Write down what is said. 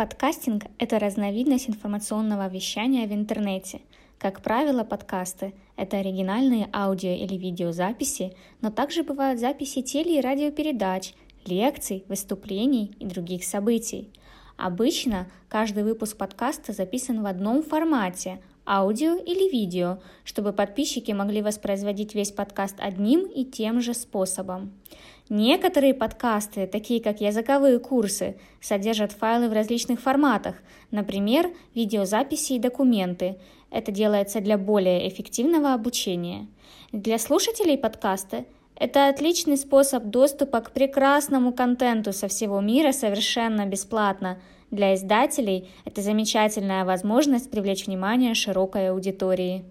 Подкастинг – это разновидность информационного вещания в интернете. Как правило, подкасты – это оригинальные аудио или видеозаписи, но также бывают записи теле- и радиопередач, лекций, выступлений и других событий. Обычно каждый выпуск подкаста записан в одном формате – аудио или видео, чтобы подписчики могли воспроизводить весь подкаст одним и тем же способом. Некоторые подкасты, такие как языковые курсы, содержат файлы в различных форматах, например, видеозаписи и документы. Это делается для более эффективного обучения. Для слушателей подкаста это отличный способ доступа к прекрасному контенту со всего мира совершенно бесплатно. Для издателей это замечательная возможность привлечь внимание широкой аудитории.